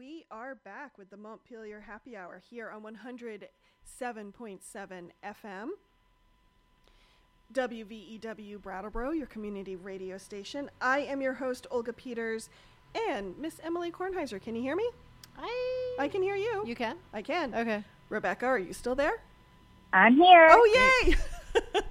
we are back with the Montpelier Happy Hour here on 107.7 FM. WVEW Brattleboro, your community radio station. I am your host, Olga Peters, and Miss Emilie Kornheiser. Can you hear me? I I can hear you. You can? I can. Okay. Rebecca, are you still there? I'm here. Oh, yay!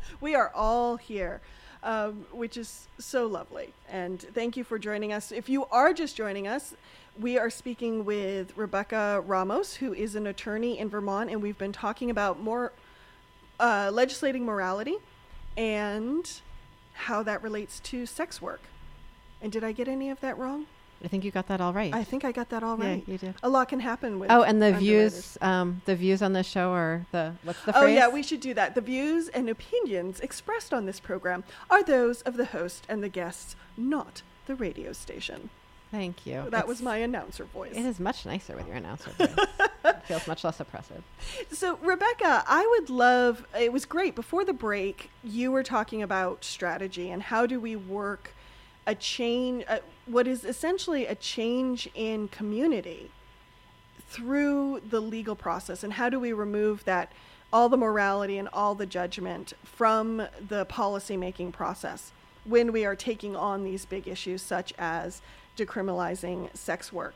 we are all here, um, which is so lovely. And thank you for joining us. If you are just joining us, we are speaking with Rebecca Ramos, who is an attorney in Vermont, and we've been talking about more uh, legislating morality and how that relates to sex work. And did I get any of that wrong? I think you got that all right. I think I got that all right. Yeah, you did. A lot can happen with oh, and the views, um, the views on this show are the what's the Oh, phrase? yeah, we should do that. The views and opinions expressed on this program are those of the host and the guests, not the radio station. Thank you. That was my announcer voice. It is much nicer with your announcer voice. it feels much less oppressive. So, Rebecca, I would love, it was great. Before the break, you were talking about strategy and how do we work a change, uh, what is essentially a change in community through the legal process and how do we remove that all the morality and all the judgment from the policymaking process when we are taking on these big issues such as decriminalizing sex work.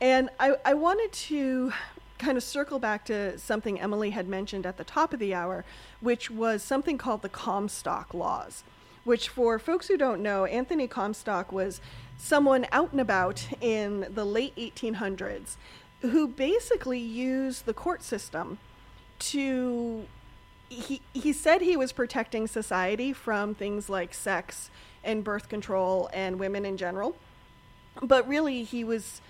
And I, I wanted to kind of circle back to something emilie had mentioned at the top of the hour which was something called the comstock laws which for folks who don't know anthony comstock was someone out and about in the late 1800s who basically used the court system to he he said he was protecting society from things like sex and birth control and women in general but really he was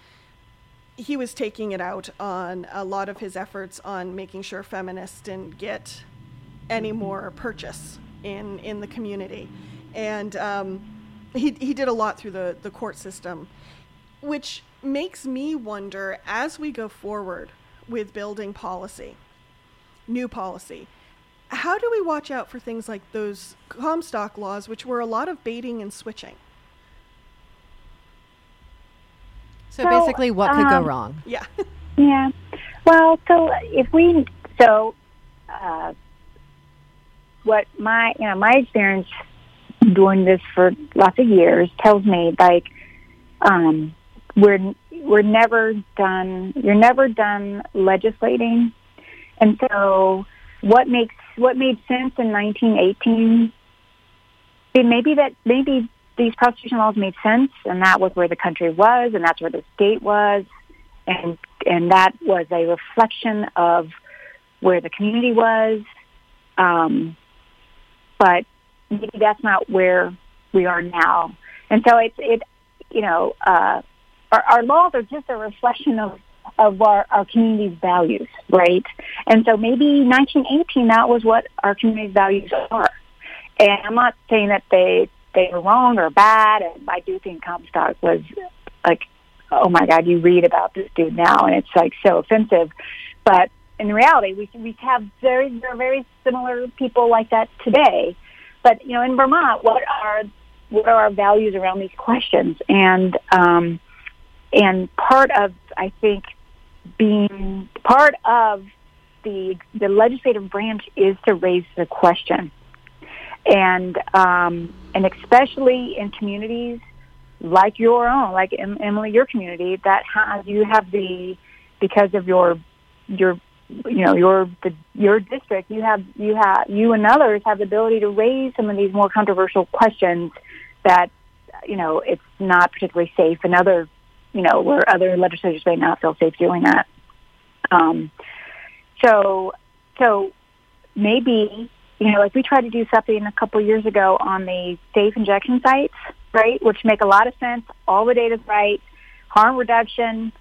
he was taking it out on a lot of his efforts on making sure feminists didn't get any more purchase in in the community. And um, he, he did a lot through the, the court system which makes me wonder as we go forward with building policy new policy how do we watch out for things like those comstock laws which were a lot of baiting and switching So, So, basically, what could go um, wrong? yeah Yeah. Well, so if we so uh, what my you know my experience doing this for lots of years tells me like um, we're we're never done. You're never done legislating, and so what makes what made sense in 1918 Maybe that maybe these prostitution laws made sense and that was where the country was and that's where the state was and and that was a reflection of where the community was. Um, but maybe that's not where we are now. And so it's it you know uh, our, our laws are just a reflection of of our, our community's values right? And so maybe 1918 that was what our community's values are. And I'm not saying that they they were wrong or bad. And I do think Comstock was like, oh my God, you read about this dude now, and it's like so offensive. But in reality, we we have very very similar people like that today. But you know, in Vermont, what are what are our values around these questions? And um, and part of I think being part of the the legislative branch is to raise the question and um, and especially in communities like your own, like Emilie, your community that has you have the because of your your you know your the your district you have you have you and others have the ability to raise some of these more controversial questions that you know it's not particularly safe and other you know where other legislators may not feel safe doing that. Um, so so maybe you know, like we tried to do something a couple years ago on the safe injection sites, right, which make a lot of sense. All the data's right, harm reduction,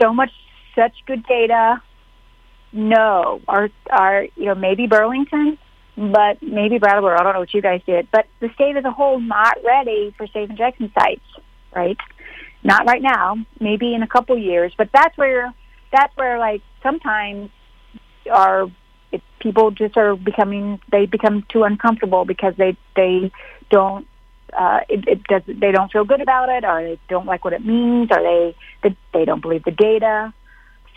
so much, such good data. No, our, our, you know, maybe Burlington, but maybe Brattleboro. I don't know what you guys did, but the state as a whole not ready for safe injection sites, right? Not right now. Maybe in a couple years, but that's where that's where like sometimes our people just are becoming they become too uncomfortable because they they don't uh, it, it does. They don't feel good about it, or they don't like what it means, or they they, they don't believe the data.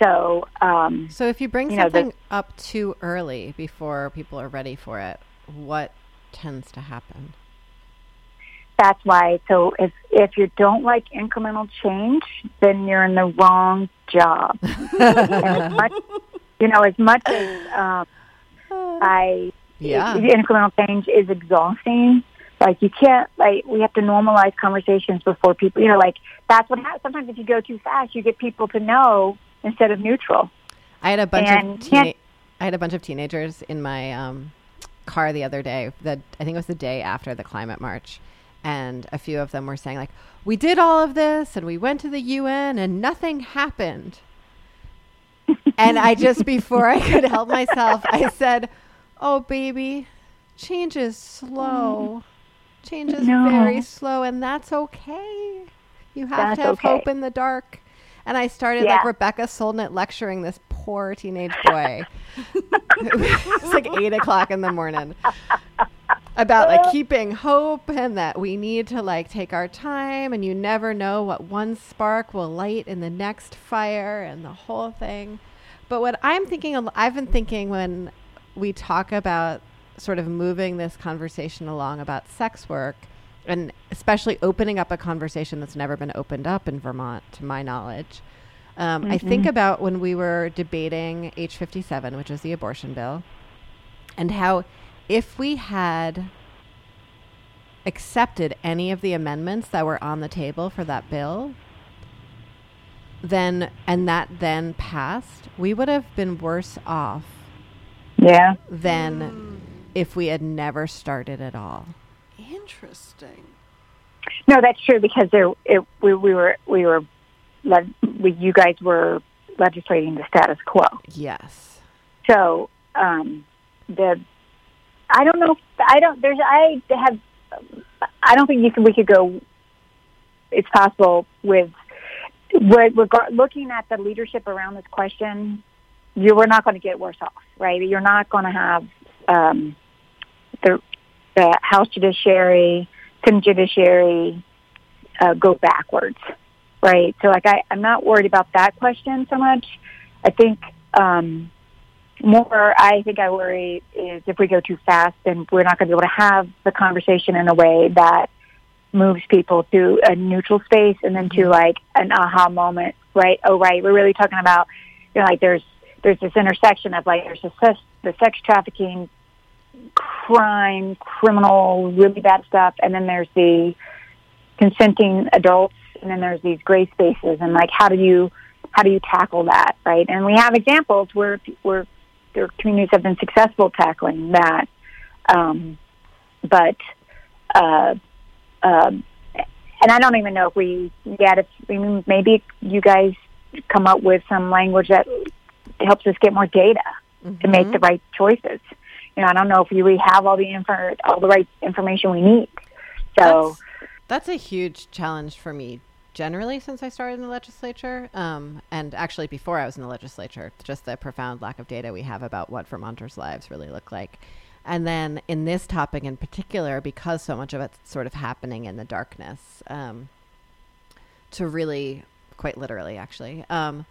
So, um, So if you bring You know, the- something up too early before people are ready for it, what tends to happen? that's why. So if if you don't like incremental change, then you're in the wrong job. much, you know, as much as um, I Yeah. incremental change is exhausting. Like you can't like we have to normalize conversations before people. You know, like that's what happens. Sometimes if you go too fast, you get people to know instead of neutral. I had a bunch And of teena- I had a bunch of teenagers in my um, car the other day. The I think it was the day after the climate march, and a few of them were saying like, "We did all of this, and we went to the UN, and nothing happened." and I just before I could help myself, I said, "Oh, baby, change is slow. Mm. Change is No. very slow, and that's okay. You have That's to have okay. hope in the dark." And I started Yeah. like Rebecca Solnit lecturing this poor teenage boy. it's like eight o'clock in the morning about like keeping hope and that we need to like take our time and you never know what one spark will light in the next fire and the whole thing. But what I'm thinking, I've been thinking when we talk about sort of moving this conversation along about sex work and especially opening up a conversation that's never been opened up in Vermont, to my knowledge. Um, I think about when we were debating H57, which is the abortion bill, and how if we had accepted any of the amendments that were on the table for that bill, then and that then passed, we would have been worse off Yeah. than if we had never started at all. Interesting. No, that's true because there it, we, we were we were le- we, you guys were legislating the status quo. Yes. So um, the I don't know. I don't. There's. I have. I don't think you can. We could go. It's possible with. With regard, looking at the leadership around this question, you we're not going to get worse off, right? You're not going to have um, the the House Judiciary, Senate Judiciary uh, go backwards, right? So, like, I, I'm not worried about that question so much. I think um, more I think I worry is if we go too fast, then we're not going to be able to have the conversation in a way that moves people to a neutral space and then to like an aha moment, right? Oh, right, we're really talking about, you know, like there's there's this intersection of like there's the sex, the sex trafficking, crime, criminal, really bad stuff, and then there's the consenting adults, and then there's these gray spaces, and like how do you how do you tackle that, right? And we have examples where where their communities have been successful tackling that. Um, but, uh, um, and I don't even know if we yet, if maybe you guys come up with some language that helps us get more data to make the right choices. You know, I don't know if we really have all the info, all the right information we need. So, That's, that's a huge challenge for me generally since I started in the legislature. Um, and actually, before I was in the legislature, just the profound lack of data we have about what Vermonters' lives really look like. And then in this topic in particular, because so much of it's sort of happening in the darkness, um, to really, quite literally, actually, um,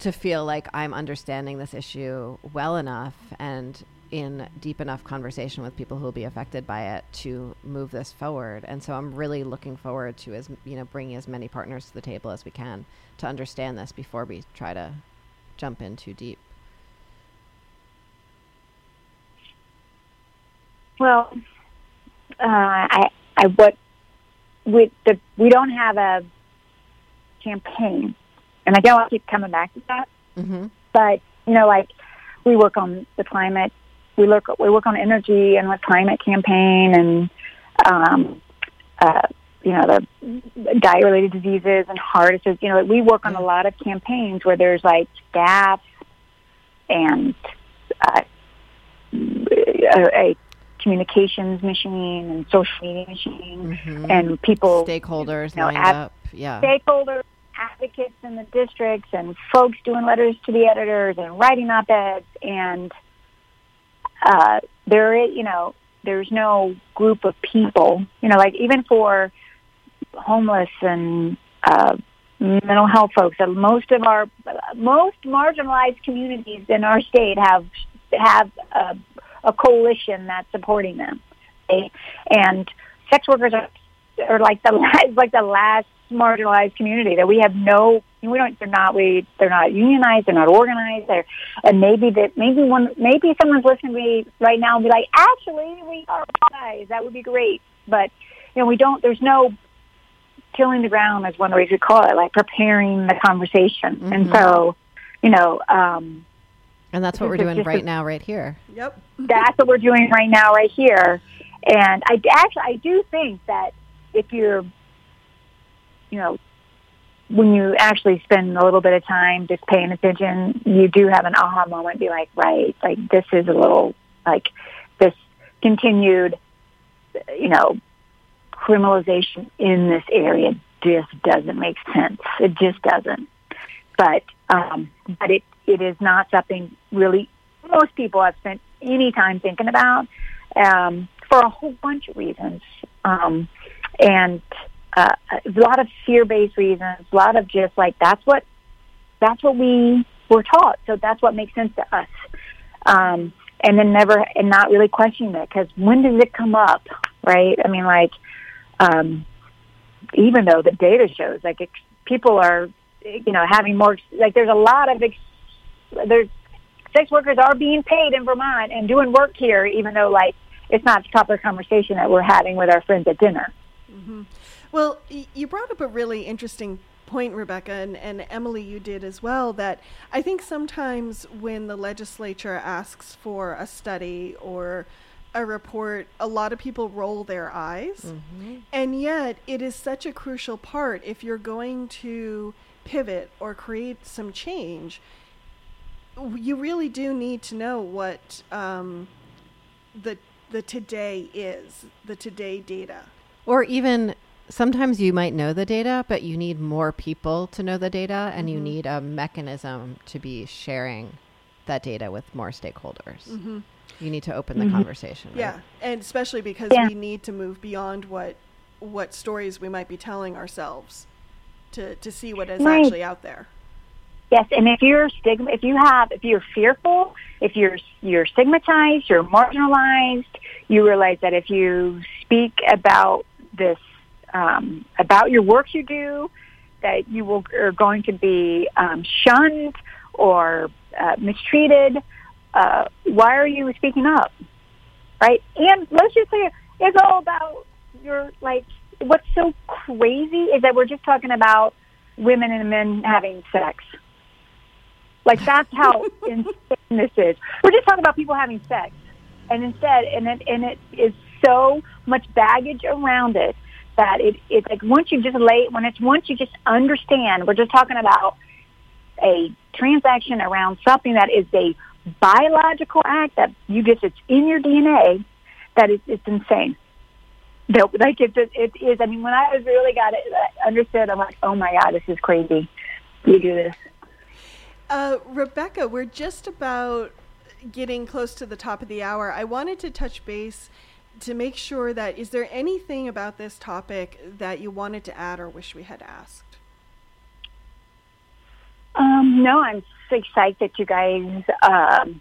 to feel like I'm understanding this issue well enough and in deep enough conversation with people who will be affected by it to move this forward. And so I'm really looking forward to as you know bringing as many partners to the table as we can to understand this before we try to jump in too deep. well, uh, I, I, what, with the, we don't have a campaign, and I know I keep coming back to that. Mm-hmm. but you know, like we work on the climate, we look we work on energy and the climate campaign, and um, uh, you know the diet related diseases and heart disease. You know, we work on a lot of campaigns where there's like staff and uh, a, a communications machine and social media machine Mm-hmm. and people Stakeholders you know, up. Yeah. stakeholders, advocates in the districts, and folks doing letters to the editors and writing op-eds. And uh, there is, you know, there's no group of people, you know, like even for homeless and uh, mental health folks, uh, most of our most marginalized communities in our state have have a, a coalition that's supporting them, and sex workers are are like the last, like the last marginalized community that we have no we don't they're not we they're not unionized they're not organized they're and maybe that maybe one maybe someone's listening to me right now and be like actually we are guys. That would be great. But you know we don't there's no tilling the ground is one way to call it like preparing the conversation. Mm-hmm. and so you know um and that's what we're doing right a, now right here. Yep. That's what we're doing right now right here. And i actually i do think that if you're you know, when you actually spend a little bit of time just paying attention, you do have an aha moment. Be like, right, like this is a little like this continued, you know, criminalization in this area just doesn't make sense. It just doesn't. But um, but it it is not something really most people have spent any time thinking about um, for a whole bunch of reasons. Um, and uh, a lot of fear-based reasons, a lot of just like that's what that's what we were taught, so that's what makes sense to us. Um, and then never and not really questioning it because when does it come up, right? I mean, like um, even though the data shows like ex- people are you know having more like there's a lot of ex- there's sex workers are being paid in Vermont and doing work here, even though like it's not the proper conversation that we're having with our friends at dinner. Mm-hmm. Well, you brought up a really interesting point, Rebecca, and, and Emilie, you did as well, that I think sometimes when the legislature asks for a study or a report, a lot of people roll their eyes. Mm-hmm. And yet, it is such a crucial part if you're going to pivot or create some change. You really do need to know what um, the the today is, the today data. Or even sometimes you might know the data, but you need more people to know the data, and mm-hmm. you need a mechanism to be sharing that data with more stakeholders. Mm-hmm. You need to open the mm-hmm. conversation. Right? Yeah, and especially because yeah. we need to move beyond what what stories we might be telling ourselves to to see what is right. actually out there. Yes, and if you're stigma, if you have, if you're fearful, if you're you're stigmatized, you're marginalized, you realize that if you speak about this um, about your work you do, that you will, are going to be um, shunned or uh, mistreated. Uh, why are you speaking up? Right? And let's just say it's all about your, like, what's so crazy is that we're just talking about women and men having sex. Like, that's how insane this is. We're just talking about people having sex. And instead, and it, and it is so much baggage around it that it, it's like once you just lay when it's once you just understand we're just talking about a transaction around something that is a biological act that you just it's in your DNA that it's insane. That like it it is. I mean, when I was really got it I understood, I'm like, oh my god, this is crazy. You do this. Uh, Rebecca, we're just about getting close to the top of the hour. I wanted to touch base to make sure that is there anything about this topic that you wanted to add or wish we had asked? Um, no, I'm so excited that you guys um,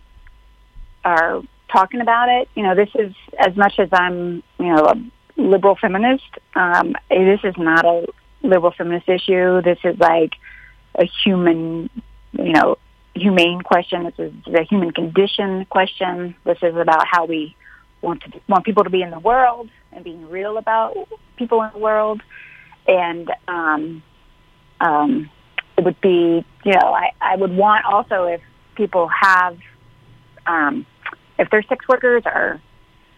are talking about it. You know, this is as much as I'm, you know, a liberal feminist. Um, this is not a liberal feminist issue. This is like a human, you know, humane question. This is the human condition question. This is about how we want to want people to be in the world and being real about people in the world, and um, um, it would be you know I, I would want also if people have um, if they're sex workers or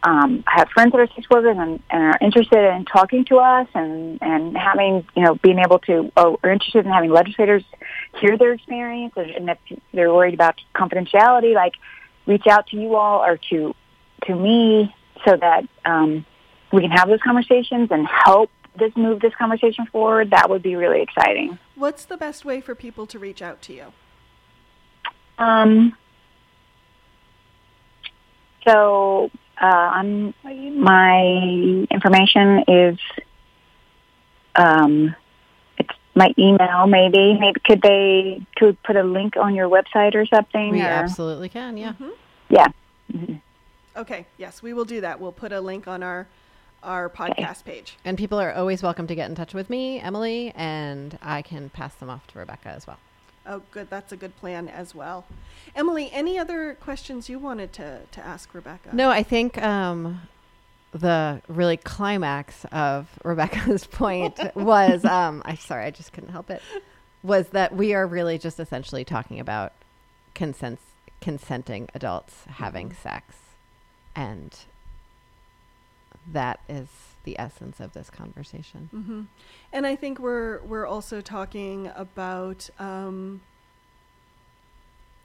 um, have friends that are sex workers and, and are interested in talking to us and, and having, you know, being able to, or are interested in having legislators hear their experience and if they're worried about confidentiality, like reach out to you all or to to me so that um, we can have those conversations and help this move this conversation forward, that would be really exciting. What's the best way for people to reach out to you? Um, so uh, I'm, my information is um, it's my email. Maybe maybe could they could put a link on your website or something? We or? absolutely can. Yeah. Mhm. Yeah. Mhm. Okay. Yes, we will do that. We'll put a link on our our podcast page. And people are always welcome to get in touch with me, Emilie, and I can pass them off to Rebecca as well. Oh, good. That's a good plan as well. Emilie, any other questions you wanted to, to ask Rebecca? No, I think um, the really climax of Rebecca's point was um, I sorry, I just couldn't help it. Was that we are really just essentially talking about consent, consenting adults having sex, and that is the essence of this conversation. hmm And I think we're we're also talking about um,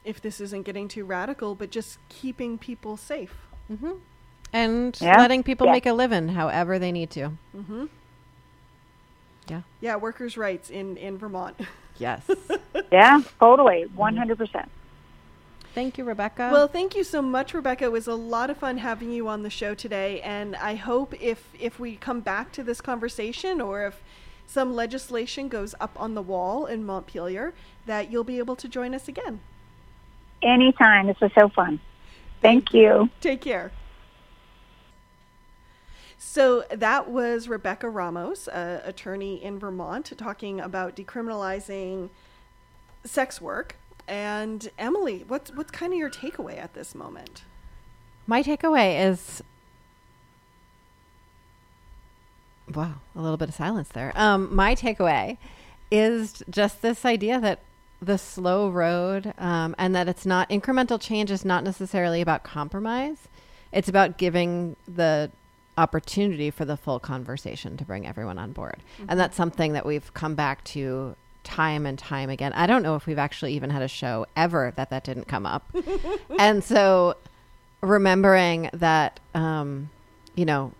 if this isn't getting too radical, but just keeping people safe. hmm And Yeah. letting people Yeah. make a living however they need to. hmm Yeah. Yeah, workers' rights in in Vermont. Yes. Yeah, totally, one hundred percent. Thank you, Rebecca. Well, thank you so much, Rebecca. It was a lot of fun having you on the show today, and I hope if if we come back to this conversation or if some legislation goes up on the wall in Montpelier, that you'll be able to join us again. Anytime. This was so fun. Thank you. Take care. So that was Rebecca Ramos, uh, attorney in Vermont, talking about decriminalizing sex work. And Emilie, what's what's kind of your takeaway at this moment? My takeaway is wow, a little bit of silence there. Um, my takeaway is just this idea that the slow road um, and that it's not incremental change is not necessarily about compromise. It's about giving the opportunity for the full conversation to bring everyone on board. And that's something that we've come back to time and time again. I don't know if we've actually even had a show ever that that didn't come up. and so remembering that um, you know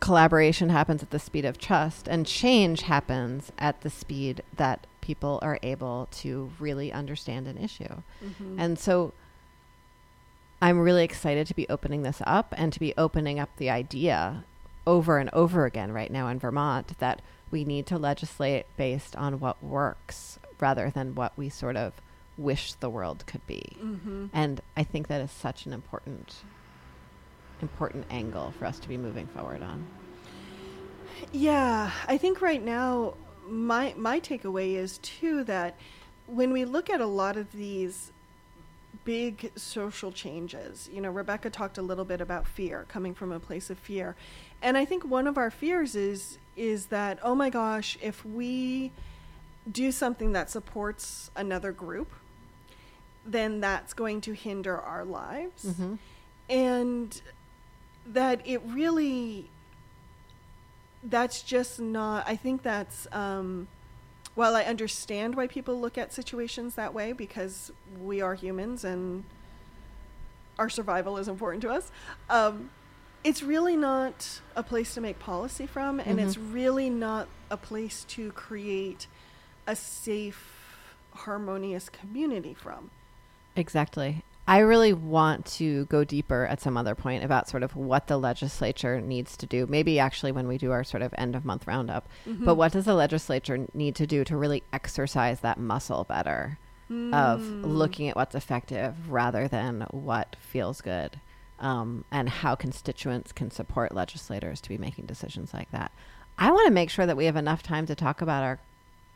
collaboration happens at the speed of trust and change happens at the speed that people are able to really understand an issue and so i'm really excited to be opening this up and to be opening up the idea over and over again right now in vermont that we need to legislate based on what works rather than what we sort of wish the world could be Mm-hmm. and I think that is such an important, important angle for us to be moving forward on. Yeah, I think right now my my takeaway is too that when we look at a lot of these big social changes, you know, Rebecca talked a little bit about fear coming from a place of fear. And I think one of our fears is is that oh my gosh, if we do something that supports another group, then that's going to hinder our lives. Mm-hmm. And that it really that's just not i think that's um while i understand why people look at situations that way because we are humans and our survival is important to us. Um it's really not a place to make policy from and it's really not a place to create a safe harmonious community from. Exactly. I really want to go deeper at some other point about sort of what the legislature needs to do. Maybe actually when we do our sort of end of month roundup. But what does the legislature need to do to really exercise that muscle better of looking at what's effective rather than what feels good? Um, and how constituents can support legislators to be making decisions like that. I want to make sure that we have enough time to talk about our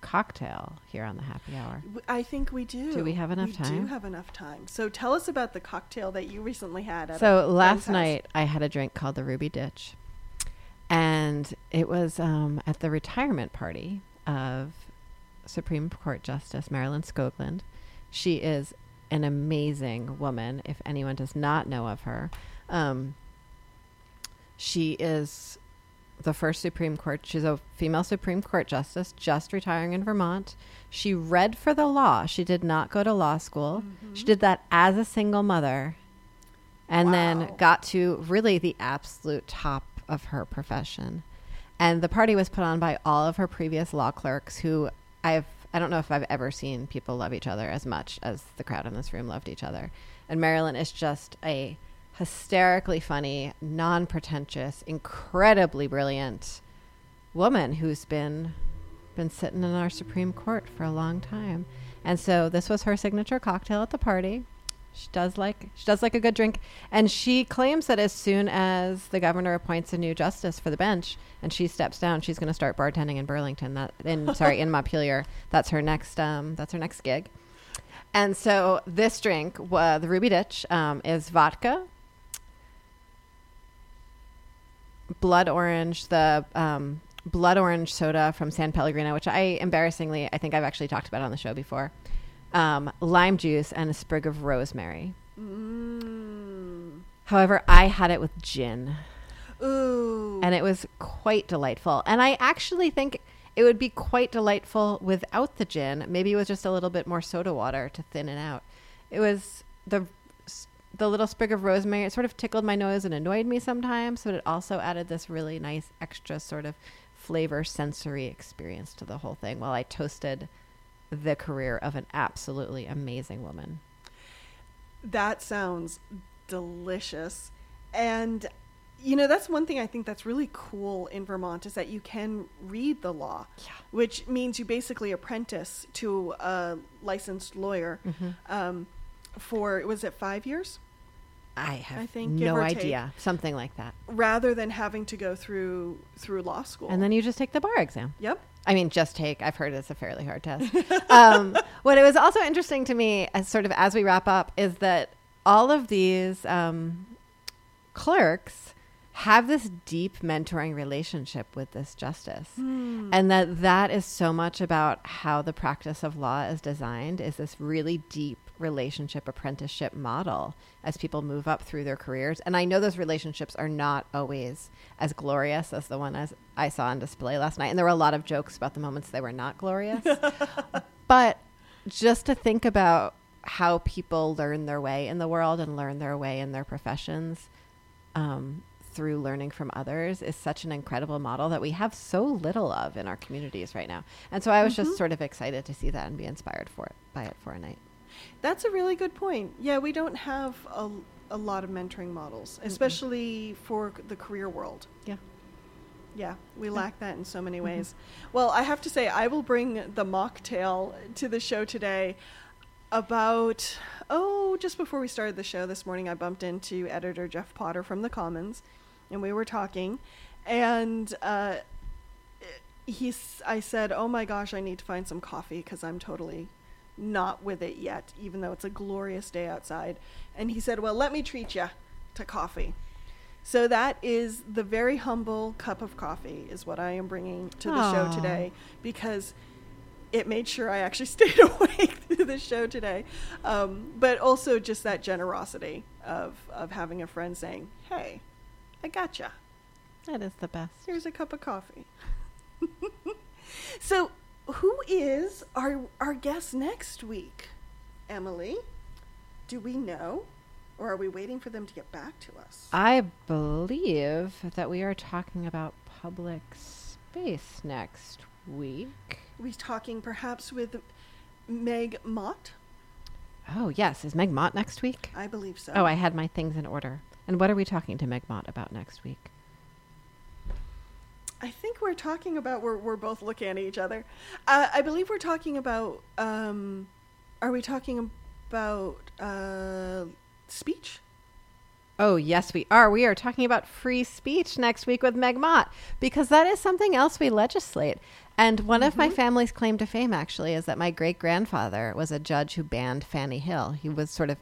cocktail here on the happy hour. I think we do. Do we have enough we time? We do have enough time. So tell us about the cocktail that you recently had. At So last night I had a drink called the Ruby Ditch, and it was um, at the retirement party of Supreme Court Justice Marilyn Skoglund. She is an amazing woman. If anyone does not know of her, um, she is the first Supreme Court. She's a female Supreme Court justice, just retiring in Vermont. She read for the law. She did not go to law school. She mm-hmm. did that as a single mother and then got to really the absolute top of her profession. And the party was put on by all of her previous law clerks who I've I don't know if I've ever seen people love each other as much as the crowd in this room loved each other. And Marilyn is just a hysterically funny, non pretentious, incredibly brilliant woman who's been been sitting in our Supreme Court for a long time. And so this was her signature cocktail at the party. She does like she does like a good drink, and she claims that as soon as the governor appoints a new justice for the bench and she steps down, she's going to start bartending in Burlington. That in sorry in Montpelier. That's her next um, that's her next gig. And so this drink, uh, the Ruby Ditch, um, is vodka, blood orange, the um, blood orange soda from San Pellegrino, which I embarrassingly I think I've actually talked about on the show before um, lime juice, and a sprig of rosemary. Mm. However, I had it with gin, Ooh. and it was quite delightful. And I actually think it would be quite delightful without the gin, maybe with just a little bit more soda water to thin it out. It was the the little sprig of rosemary. It sort of tickled my nose and annoyed me sometimes, but it also added this really nice extra sort of flavor sensory experience to the whole thing while I toasted the career of an absolutely amazing woman. That sounds delicious. And you know, that's one thing I think that's really cool in Vermont is that you can read the law, Yeah. which means you basically apprentice to a licensed lawyer Mm-hmm. um, for was it five years I have I think, no or take. idea. Something like that. rather than having to go through through law school. And then you just take the bar exam. yep, I mean, just take. I've heard it's a fairly hard test. um, what it was also interesting to me, as sort of as we wrap up, is that all of these um, clerks have this deep mentoring relationship with this justice, and that that is so much about how the practice of law is designed. Is this really deep relationship apprenticeship model as people move up through their careers? And I know those relationships are not always as glorious as the one as I saw on display last night. And there were a lot of jokes about the moments they were not glorious. but just to think about how people learn their way in the world and learn their way in their professions um, through learning from others is such an incredible model that we have so little of in our communities right now. And so I was just sort of excited to see that and be inspired for it by it for a night. That's a really good point. Yeah, we don't have a, a lot of mentoring models, especially for the career world. Yeah. Yeah, we lack that in so many ways. Well, I have to say, I will bring the mocktail to the show today. About, oh, just before we started the show this morning, I bumped into editor Jeff Potter from The Commons, and we were talking. And uh, he's, I said, oh my gosh, I need to find some coffee because I'm totally not with it yet, even though it's a glorious day outside. And he said, well, let me treat you to coffee. So that is the very humble cup of coffee is what I am bringing to the show today because it made sure I actually stayed awake through the show today. Um, but also just that generosity of, of having a friend saying, hey, I gotcha. That is the best. Here's a cup of coffee. so who is our, our guest next week, Emilie? Do we know? Or are we waiting for them to get back to us? I believe that we are talking about public space next week. We're talking perhaps with Meg Mott? Oh, yes. Is Meg Mott next week? I believe so. Oh, I had my things in order. And what are we talking to Meg Mott about next week? I think we're talking about we're we're both looking at each other. Uh, I believe we're talking about. Um, are we talking about uh, speech? Oh, yes, we are. We are talking about free speech next week with Meg Mott because that is something else we legislate. And one of my family's claim to fame, actually, is that my great grandfather was a judge who banned Fanny Hill. He was sort of,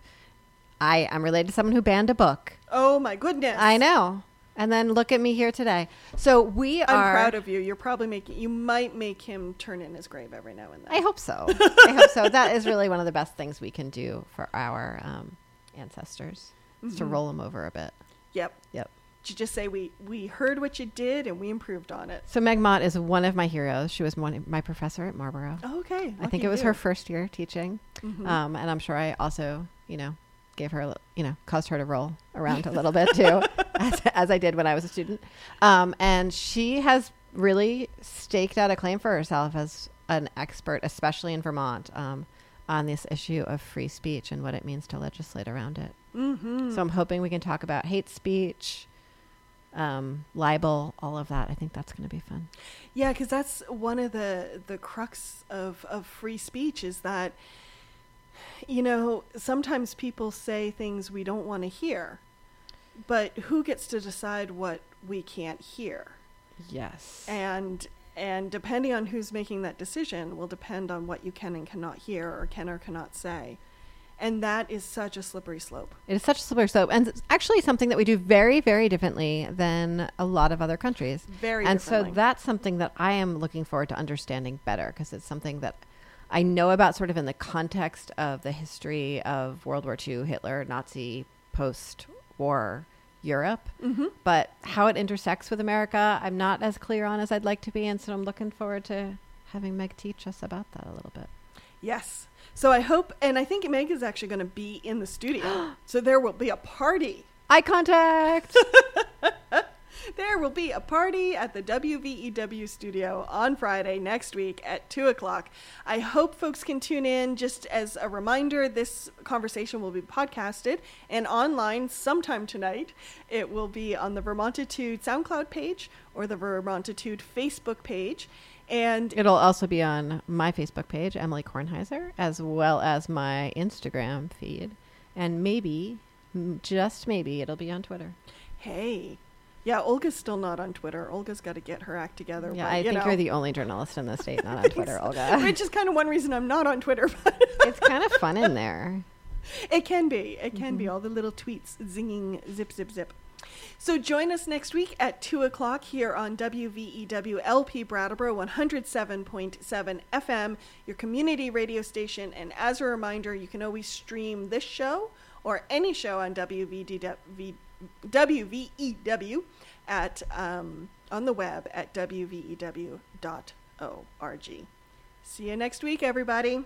I, I'm related to someone who banned a book. Oh my goodness! I know. And then look at me here today. So we I'm are. proud of you. You're probably making. You might make him turn in his grave every now and then. I hope so. I hope so. That is really one of the best things we can do for our um, ancestors, is to roll them over a bit. Yep. Yep. To just say we we heard what you did and we improved on it. So Meg Mott is one of my heroes. She was one my professor at Marlboro. Okay. I think it was you. her first year teaching, Mhm. um, and I'm sure I also, you know, gave her, a you know, caused her to roll around a little bit too, as, as I did when I was a student. Um, and she has really staked out a claim for herself as an expert, especially in Vermont, um, on this issue of free speech and what it means to legislate around it. Mm-hmm. So I'm hoping we can talk about hate speech, um, libel, all of that. I think that's going to be fun. Yeah, because that's one of the the crux of of free speech is that you know sometimes people say things we don't want to hear, but who gets to decide what we can't hear? Yes. And and depending on who's making that decision will depend on what you can and cannot hear or can or cannot say. And that is such a slippery slope. It is such a slippery slope, and it's actually something that we do very, very differently than a lot of other countries. Very and so that's something that I am looking forward to understanding better because it's something that I know about sort of in the context of the history of World War II, Hitler, Nazi, post-war Europe, Mm-hmm. but how it intersects with America, I'm not as clear on as I'd like to be, and so I'm looking forward to having Meg teach us about that a little bit. Yes. So I hope, and I think Meg is actually going to be in the studio. so there will be a party. Eye contact. There will be a party at the WVEW studio on Friday next week at 2 o'clock. I hope folks can tune in. Just as a reminder, this conversation will be podcasted and online sometime tonight. It will be on the Vermontitude SoundCloud page or the Vermontitude Facebook page. And It'll also be on my Facebook page, Emilie Kornheiser, as well as my Instagram feed. And maybe, just maybe, it'll be on Twitter. hey, yeah, Olga's still not on Twitter. Olga's got to get her act together. Yeah, but, I you think know. you're the only journalist in the state not on Twitter, Olga. Which is kind of one reason I'm not on Twitter. But it's kind of fun in there. It can be. It can Mm-hmm. be. All the little tweets zinging, zip, zip, zip. So join us next week at 2 o'clock here on WVEW LP Brattleboro 107.7 FM, your community radio station. And as a reminder, you can always stream this show or any show on WVDW, WVEW at, um, on the web at wvew.org. See you next week, everybody.